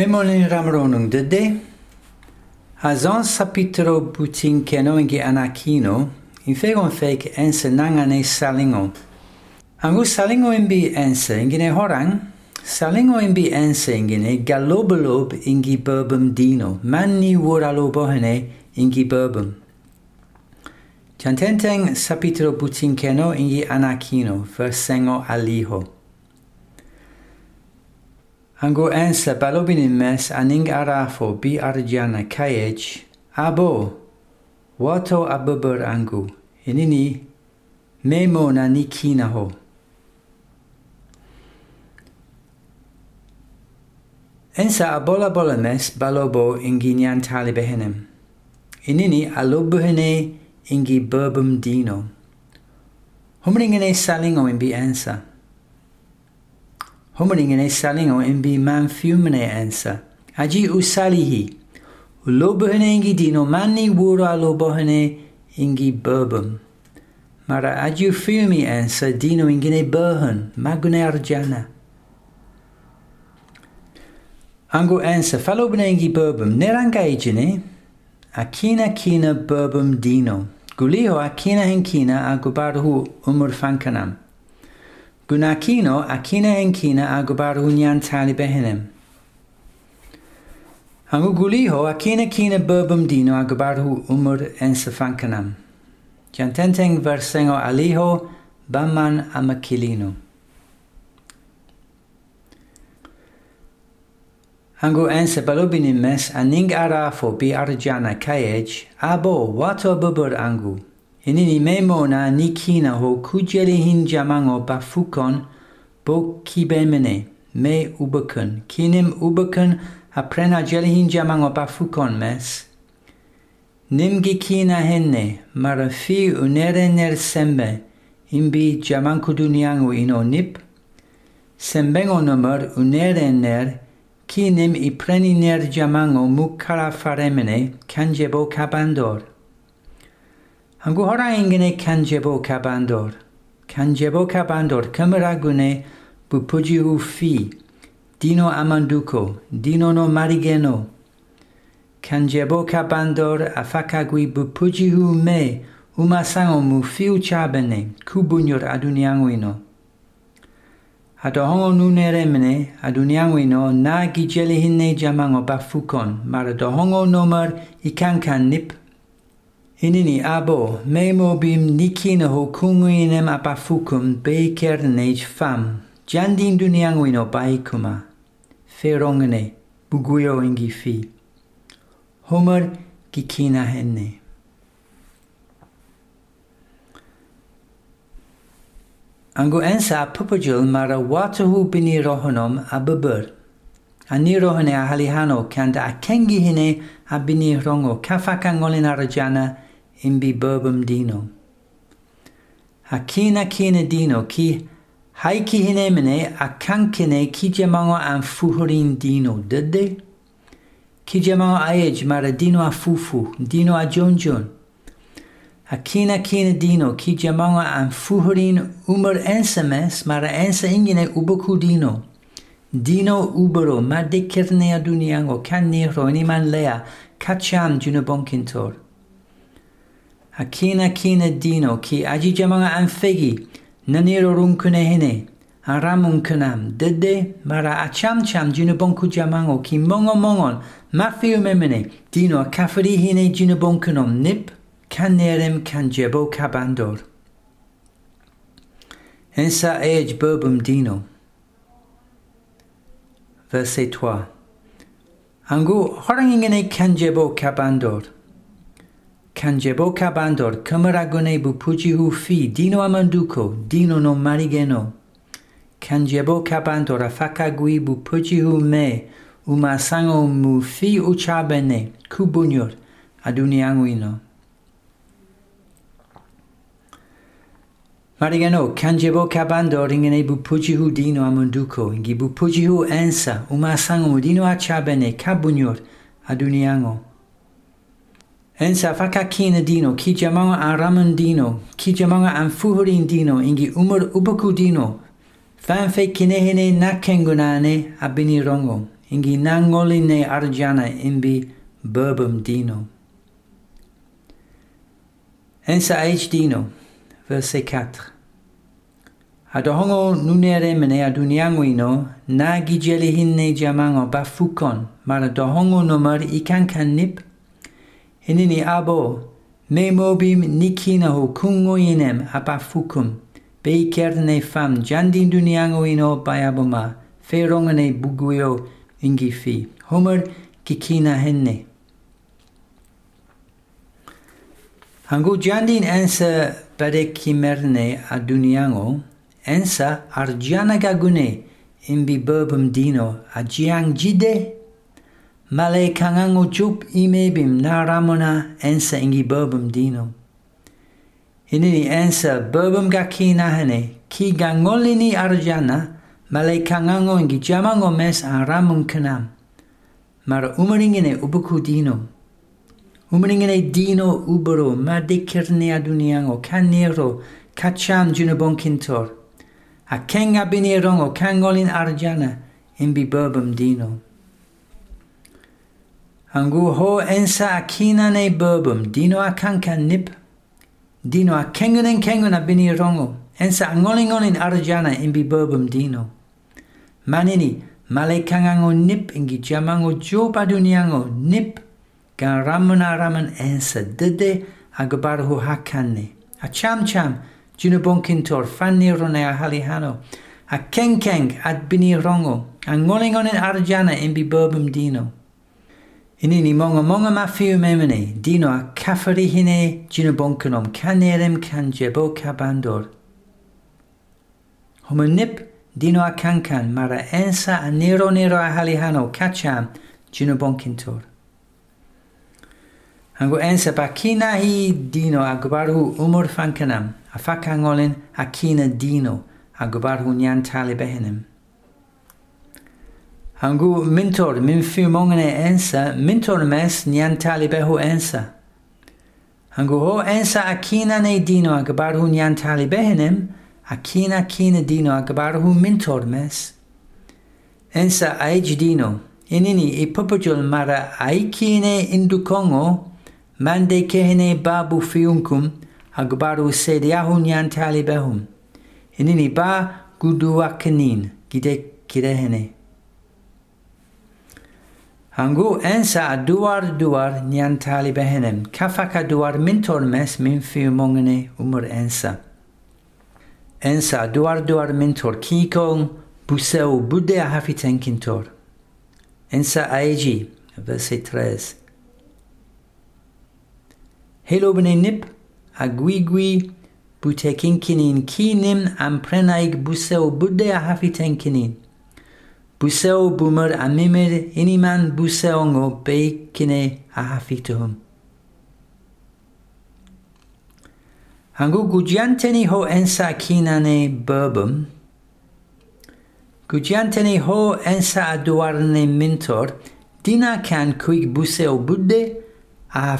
Memolin ramronung dede hazon sapitro butin ingi anakino fegon fake ense nangane salingo. Angu salingo imbi ense ne horang Salingo imbi ense ne galobolob ingi berbum dino manni bohene ingi berbum Chantenteng sapitro butinkeno ingi anakino versengo aliho. Ango ensa balobinin mes aning arafo bi arjana kayech abo wato abuber angu inini memo na nikinaho. Ensa abola bolames balobo inginyan talibehenem. Inini alobuhene ingi burbum dino. Humringene salingom inbi ensa. hominin en salino in bi man fiumne ensa. Aji usalihi. Ulobohene ingi dino manni wura lobohene ingi burbum. Mara aji fiumi ensa dino ingine burhen, magune arjana. Angu ensa falobne ingi burbum, neranga igine. Akina kina burbum dino. Guliho akina henkina agubarhu umur fankanam. Bunakino akina tali agubarunyan talibehenem. guliho akina kina burbum dino agubarhu umur safankanam. Jantenteng versengo aliho baman amakilino. Angu ense balubini mes ning arafo bi arjana kayej abo wato bubur angu. Enini memona nikina ho kujelihin jamango bafukon bo kibemene me ubakun. Kinim ubakun aprena jelihin jamango bafukon mes. Nimgi kina henne marafi unere ner sembe imbi jamanku dunyangu ino nip. Sembengo numar unere ner kinim ipreni ner jamango mukara faremene kanjebo kabandor. Hanguhara ingene kanjebo kabandor. Kanjebo kabandor kamaragune bupujihu fi. Dino amanduko, dino no marigeno. Kanjebo kabandor afakagui bupujihu me sango mu fiu chabene kubunyor aduniangwino. Adohongo nune remene aduniangwino na gijeli hinne jamango bafukon mara hongo nomar ikankan nip Inini abo memobim nikina ho kunguinem apafukum beker nej fam. Jandin duniangwino baikuma. Ferongene buguyo ingi fi. Homer gikina henne. Angu ensa pupajul mara watahu bini rohonom abubur. Ani ni rohone a halihano kanda a kengi hine a rongo kafakangolin arajana imbi burbum dino. Hakina kine dino ki haiki hinemene akankine ki kijamango an fuhurin dino dede. Kijamango aej mara dino a fufu, dino a jonjon. Hakina kine dino ki kijamango an fuhurin umar ensemes mara ensa ingine uboku dino. Dino ubero ma dekerne aduniango kan nero niman lea kacham junobonkintor. akina kina dino ki aji jamanga anfegi naniro runkune hene aramun kunam dede mara acham cham junubonku jamango ki mongo mongon mafiu memene dino kafiri hine junubonkunom nip kanerem kanjebo kabandor. Ensa age bobum dino. verse 3. Angu horangingene kanjebo kabandor. Kanjebo kabandor kamaragonebu pujihu fi dino amanduko dino no marigeno. Kanjebo kabandor afakaguibu pujihu me umasango mu fi uchabene kubunyor adunianguino. Marigano, kanjebo kabando ringenebu pujihu dino amunduko, ingibu pujihu ensa, umasango dino achabene kabunyor aduniango. Hensafakakina dino, kijamanga araman dino, kijamanga anfuhurin dino, ingi umur ubaku dino, fan fe kinehene nakengunane abinirongo, ingi nangoline arjana imbi burbum dino. Hensa eich dino, verset 4. Adohongo nunere mene adunianguino, na gijelihinne jamango bafukon, mara dohongo nomar ikan kanip, Enini abo, me mobim ho kungo inem apa kungoinem apafukum. kerne fam jandin duniango duniangoino bayaboma. Ferongane buguio ingifi. Homer kikina henne. Hangu jandin ensa a duniango, Ensa arjana gagune, imbi burbum dino a ajiang jide Male kangang ucup imebim na ramona ensa ingi burbum dino. Inini ensa burbum gaki nahane ki gangolini arjana male kangango ingi jamango mes an ramun kanam. Mara umaringine ubuku dino. Umaringine dino ubero ma dikirne aduniango kanero kacham junabonkintor. A kenga binirongo kangolin arjana imbi burbum dino. Angu ho ensa akina ne burbum, dino akanka nip, dino akengunen kenguna bini rongo, ensa in arjana imbi burbum dino. Manini, male kangango nip ingi jamango joba duniango nip, karamuna ramuna ensa dede agabarhu hakane. A cham cham, junubonkin tor fanni rone a halihano, a kenkeng ad bini rongo, in arjana imbi burbum dino. Inini mewn monga mafiu memene, dino a caffari hine, gino boncanom canerem can jebo cabandor. yn nip, dino a can, mara ensa a nero nero a halihano, cacham, gino boncintor. Ango ensa bakina hi dino a gubarhu umur ffancanam, a facangolen a dyn dino, a gubarhu nian talu behenem. هنقول منتور من في مونغنا انسى منتور مس نيان طالبه هو انسى هنقول هو انسى اكينا ني دينو اكبر هو نيان طالبه هنم اكينا كين دينو اكبر هو منتور مس انسى ايج دينو انني اي بوبجول مرا ايكينه اندو كونغو ماندي كهنه بابو فيونكم اكبر سيدياهو نيان طالبهم انني با قدوا كنين كده كده Angu ensa duar duar nyan tali behenem. Kafaka duar mintor mes min fiumongene umur ensa. Ensa duar duar mintor kiko kikong buseu budde hafi tenkintor. Ensa aegi, verse 3. Helo bene nip aguigui butekinkinin kinim prenaig buseu budde hafi tenkinin. Buseo bumer a iniman buseo ngo beikine a hafitohum. Hangu gujianteni ho ensa kinane berbum. Gujianteni ho ensa aduarne mentor dina kan quig buseo budde a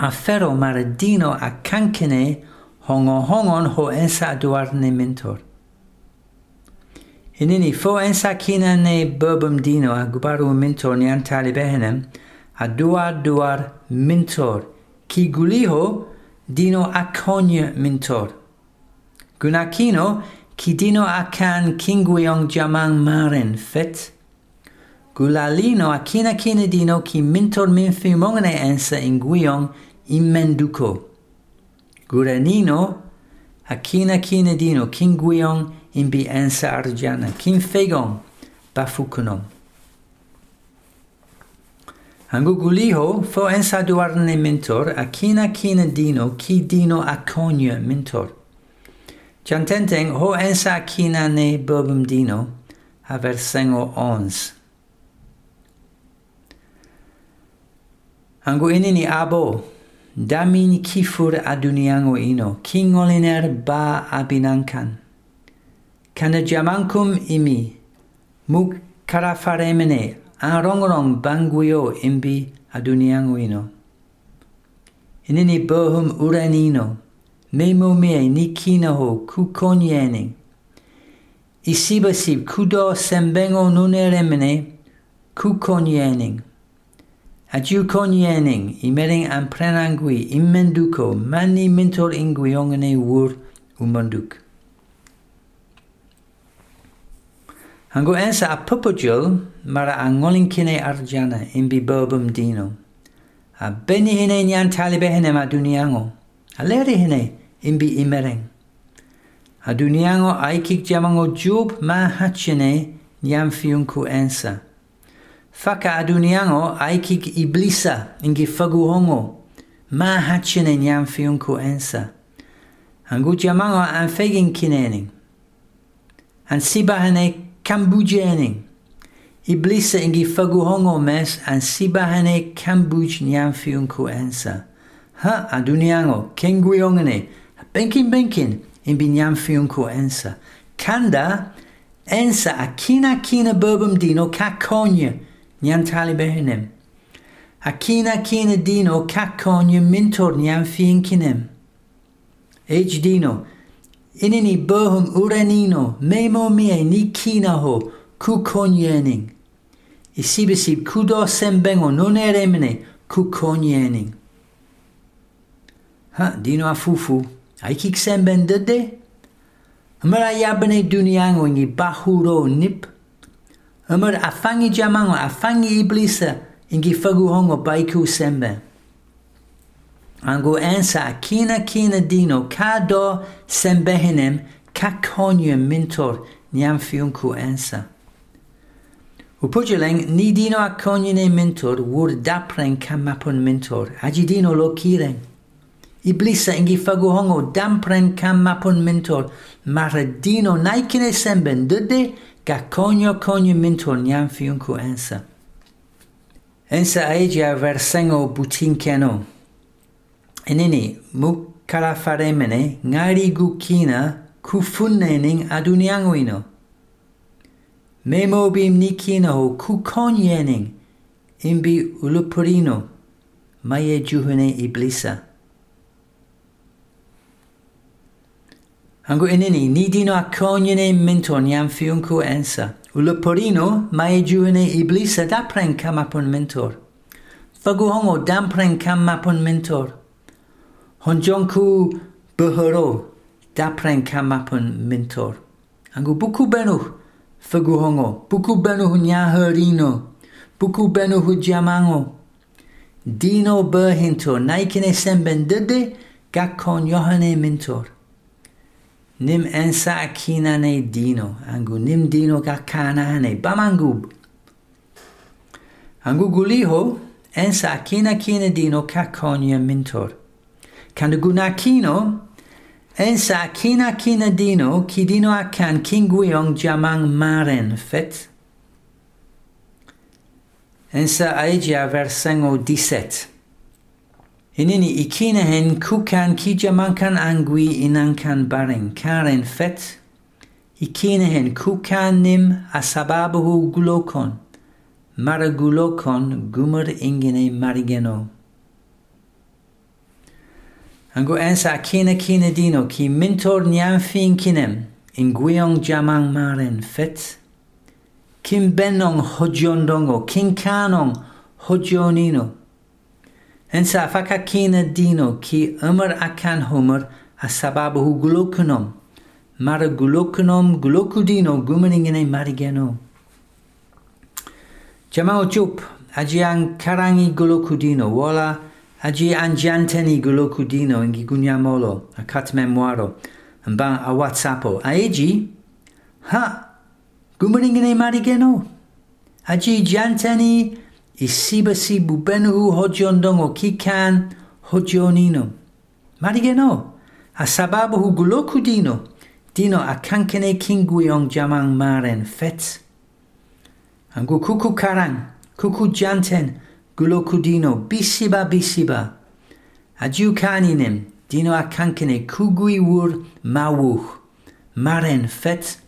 Afero mare dino a kankene hongo hongon ho ensa aduarne mentor. Inini fo en sakina ne bobum dino a gubaru mentor ni antali behenem a duar duar mentor ki guliho dino a konye mentor gunakino ki dino a kan kinguyong jamang maren fet gulalino a kina kina dino ki mentor min fimongne ensa in guiong in menduko gure nino a kina kina dino kingu in bi ansa arjana kin fegon pa Hangu Angu guliho fo ansa duar ne mentor a kina kina dino ki dino a konya mentor Chantenteng ho ansa kina ne bobum dino a versengo ons Angu inini abo Damin kifur adunyango ino kingoliner ba abinankan kana jamankum imi muk kara fare mene arongrong banguyo imbi aduniyang wino inini bohum uranino memo mie ni cu ho Isibasib, isibasi kudo sembengo nuneremene, cu ku Adiu Adju imering amprenangui immenduko manni mentor ingui ongene wur umanduko Ango ensa a popojol mara angolin kine arjana imbi bobum dino. A beni hine nyan talibe hine ma duniango. A leri hine imbi imereng. A duniango aikik jamango jub ma hachine nyan fiunku ensa. Faka a duniango aikik iblisa ingi fagu hongo. Ma hachine nyan fiunku ensa. Angu jamango anfegin kinening. An sibahane Cambodgiani. Iblisa ingi faguhongo mes an sibahane Cambuj nyamfiunku ensa. Ha aduniango kenguiongane benkin benkin imbi nyamfiunku ensa. Kanda ensa akina kina burbum dino kakonya nyantali behinem. Akina kina dino kakonya mintor nyamfiinkinem. H dino ni bohum uranino memo mie ni kinaho ku konyening. Isibisib kudo sembengo non eremne ku konyening. Ha, dino afufu, aikik semben dede? Amara yabane duniango ngi bahuro nip. Amara afangi jamango afangi iblisa ingi fagu hongo baiku semben. انگو انسا کینا کینا دینو که دا سن بهنم که کانیو منتور نیم فیون کو انسا و پجلنگ نی دینو اکانیو نی منتور ور دپرن که مپن منتور اجی دینو لو کیرن ایبلیسا انگی فگو هنگو دمپرن که مپن منتور مره دینو نی کنه سن بن دده که کانیو کانیو منتور نیم فیون کو انسا انسا ایجا ورسنگو بوتین کنو enini mukkalafaremene ngarigukina kufunnenin adunianguino. Memobim nikinaho kukonyenin imbi ulupurino maye juhune iblisa. Angu enini nidino aconyene menton iam fiuncu ensa. Ulupurino maye juhune iblisa dapren camapun mentor. Faguhongo dampren camapun mentor. Hon behoro da pren kamapun mentor. Angu buku benu fugu hongo. Buku benu nya herino. Buku benu hu jamango. Dino berhinto naikine semben dede gakon yohane Nim ensa akinane dino. Angu nim dino gakanane. Bamangu. Angu guliho ensa akina kine dino kakonye mentor. guna Kino, ensa kina kina dino kidino akan guyong jamang maren fet. Ensa aegia versengo diset. Inini ikinehen kukan kijamankan angui inankan baren karen fet. Ikinehen kukanim asababuhu gulokon. Maragulokon gumur ingene marigeno. Ango ensa kine kina dino ki mintor nyan fin kinem in guyong jamang maren fet. Kim benong hojon dongo, kin kanong hojonino. Ensa faka kina dino ki amar akan homar a sababu gulokunom. Mara glukudino gulokudino gumeningene marigeno. Jamao chup, ajiang karangi glukudino wala aji anjanteni angianteni golokudino ingigunyamolo, a katmemuaro, mba a whatsapo, aeji, ha, gumaringene marigeno, aji gianteni isibasi bubenuhu hojondongo kikan hojonino, marigeno, a sababuhu golokudino, dino a kankene kinguiong jamang maren fet. Angu kuku karang, kuku janten, Gulokudino bisiba bisiba. A giu caninem, dino a cancene cugui ur mawuch. Maren fet,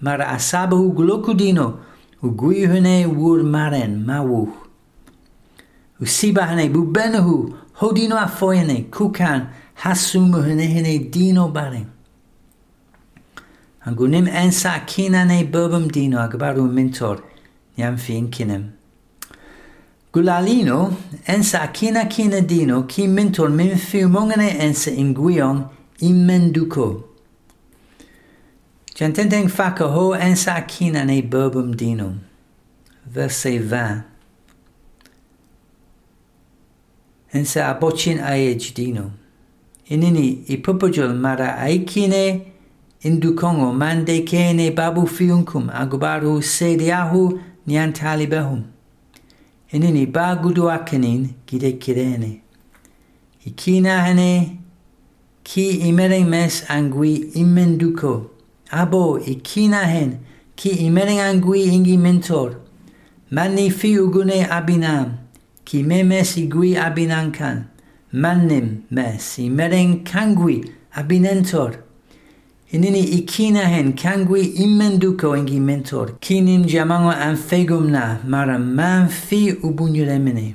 mar a sabahu gulokudino, u guihune ur maren mawuch. U sibahane bu benahu, ho dino a foyene, cucan, hasumu hunehene dino bare. Angunim ensa kinane bobum dino agbaru mentor, niam fiinkinem. Gulalino ensa akina kina dino ki mentor min fiu mongane ensa inguion in menduko. Gententeng faka ho ensa akina ne bobum dino. Verse 20. Ensa a bocin aeg dino. Inini ipopojol mara aikine in du kongo mandekene babu fiunkum agubaru sediahu nian talibahum. enini bagudu akenin gide kirene. Ikina hene ki imering mes angui imenduko. Abo ikina hen ki imering angui ingi mentor. Manni fi ugune abinam ki memes igui abinankan. Mannim mes imering kangui abinentor. Inini ikina hen kangui imenduko engi mentor. Kinim jamango anfegumna mara manfi ubunyuremene.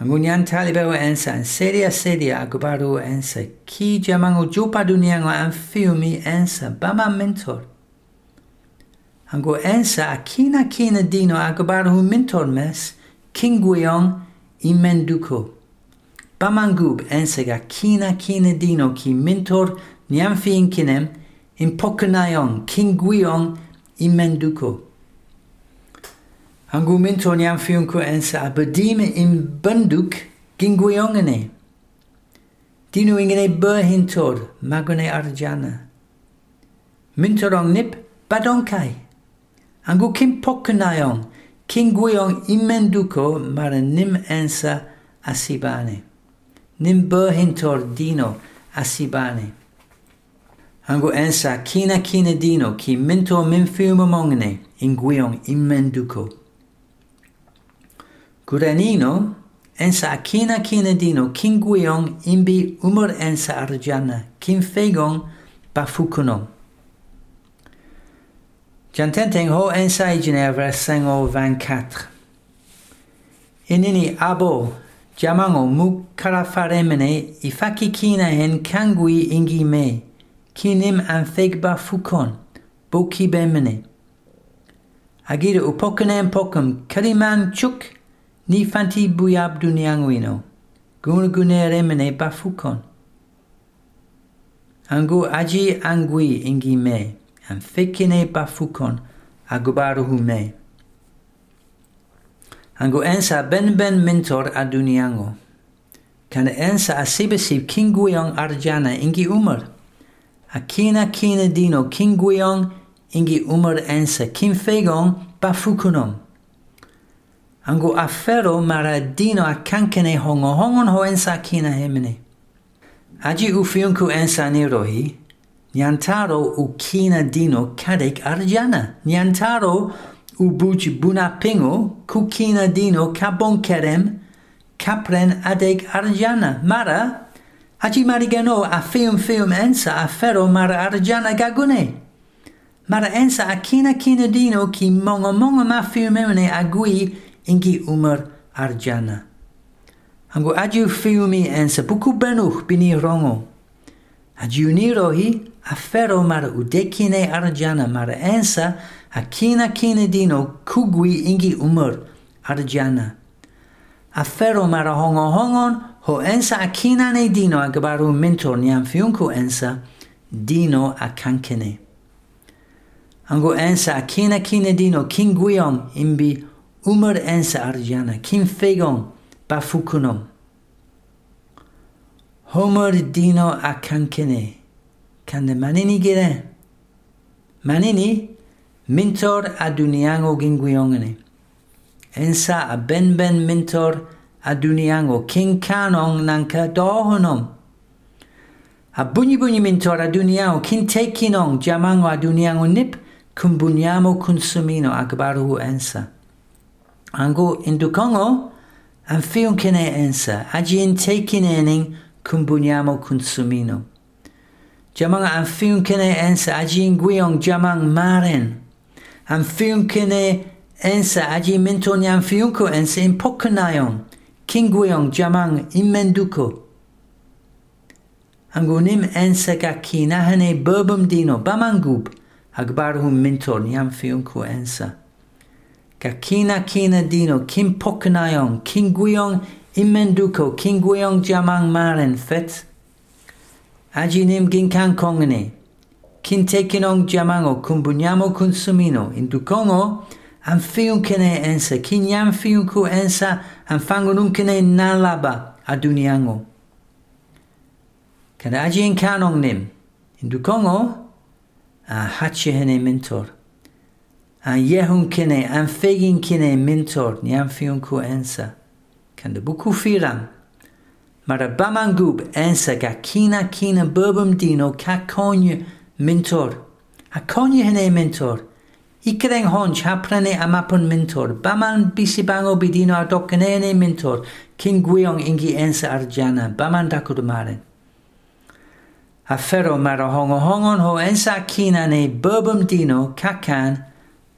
Angunyan talibeo ensa en seria seria agubaru ensa. Ki jamango jupaduniango anfiumi ensa bama mentor. Ango ensa akina kina dino agubaru mentor mes. Kinguyong imenduko. Bamangub ensega kina kina dino ki mentor in kinem in pokunayong kinguiong imenduko. Angu mentor niamfiunko ensa abadime in banduk ginguiongene. Dino ingene hintor magone arjana. Mentorong nip badonkai. Angu kim pokunayong kinguiong imenduko maranim ensa asibane nimbohin tor dino asibane. Ango ensa kina kina dino ki minto min fiumo mongne in guion immenduco. Guranino ensa kina kina dino kin guion imbi umor ensa arjana kin fegon bafukunon. Jantenteng ho ensa i Ginevra sengo 24. Inini abo llaman o mukarafaremene ifakikina en kangui me kinim anthegba fukon, bokibemene. Agira upokenen pokam kaliman chuk, ni fanti buyab dunyanguino, guneremene bafukon. Angu aji angui ingime, anthekine bafukon, agubaruhume. ensa Benben Mentor Aduniango. Kan Kanaensa Asibisib Kinguyong Arjana Ingi Umar. Akina Kina Dino Kinguyong Ingi Umar Ensa Kimfegong Bafukunong. Ango afero maradino akankene hongo hongon ensa kina hemene. Aji ufiunku ensa nirohi, nyantaro ukina dino kadek arjana, nyantaro ubuj bunapingu, dino kabonkerem, kapren adeg arjana, mara, marigano afium fium ensa afero mara arjana gagune. Mara ensa akina dino ki mongo mongo mafium emne agui ingi umar arjana. Ango adiu fiumi ensa buku benuch bini rongo. Adiu nirohi afero mara udekine arjana mara ensa akinakindino kugui ingi umur arjana afero mara hongo hongon ho ensa akina ne dino agabaru mentor nian fiunku ensa dino akankene ango ensa akina kine dino kinguiom imbi umur ensa arjana kin fegon bafukunom homer dino akankene kande manini gire manini Mintor aduniango ginguiongani. Ensa abenben ben mintor aduniango king kanong nanka dohonom. Abunyi bunyi mintor aduniango kin tekinong jamango aduniango nip kumbunyamo kunsumino agbaru ensa. Ango indukongo anfion kene ensa agin tekinening kumbunyamo kunsumino Jamang anfion kene ensa agin guiong jamang maren. an fiúkinne ensa aji mentor an fiúko en se en pokkennaion, Kinguong Jamang immenduko. An go nim ense ga ki na hanne bbom dino bamangup agbar hun mentor ni an fiúko ensa. Ga kina kina dino kim pokkennaion, Kinguong immenduko, Kinguong Jamang maren fet. Aji nim gin kan kongene. Quinte que non chiamano combuniamo consumino, inducono anfiunkene ensa, quiniam fiunku ensa, an anfangununkene nalaba aduniango. Kada agien canon nim, dukongo a hachehene mentor. A jehunkene, anfeginkene mentor, nyam fiunku ensa. Kanda buku firam. Marabamangub ensa gakina kina burbum dino kakonye mentor. A konye hene mentor. Ikereng honj haprene amapun mentor. Baman bisi bango bidino a dokene hene mentor. King Guiong ingi ensa arjana. Baman dakudumare. A fero maro hongo hongon ho ensa kina ne burbum dino kakan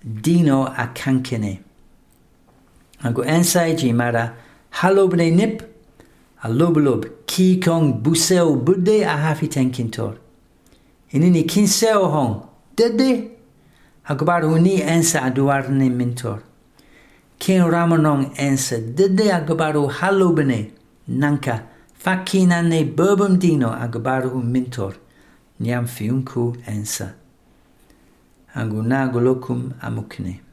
dino a kankene. Ago ensa eji mara halobne nip a lobulob ki kong buseo budde a hafi tenkintor. inini kinseo hon dede akbar huni ensa aduar ni mentor ken ramonong ensa dede akbar halobene nanka fakina ne burbum dino akbar hu mentor niam fiunku ensa anguna golokum amukne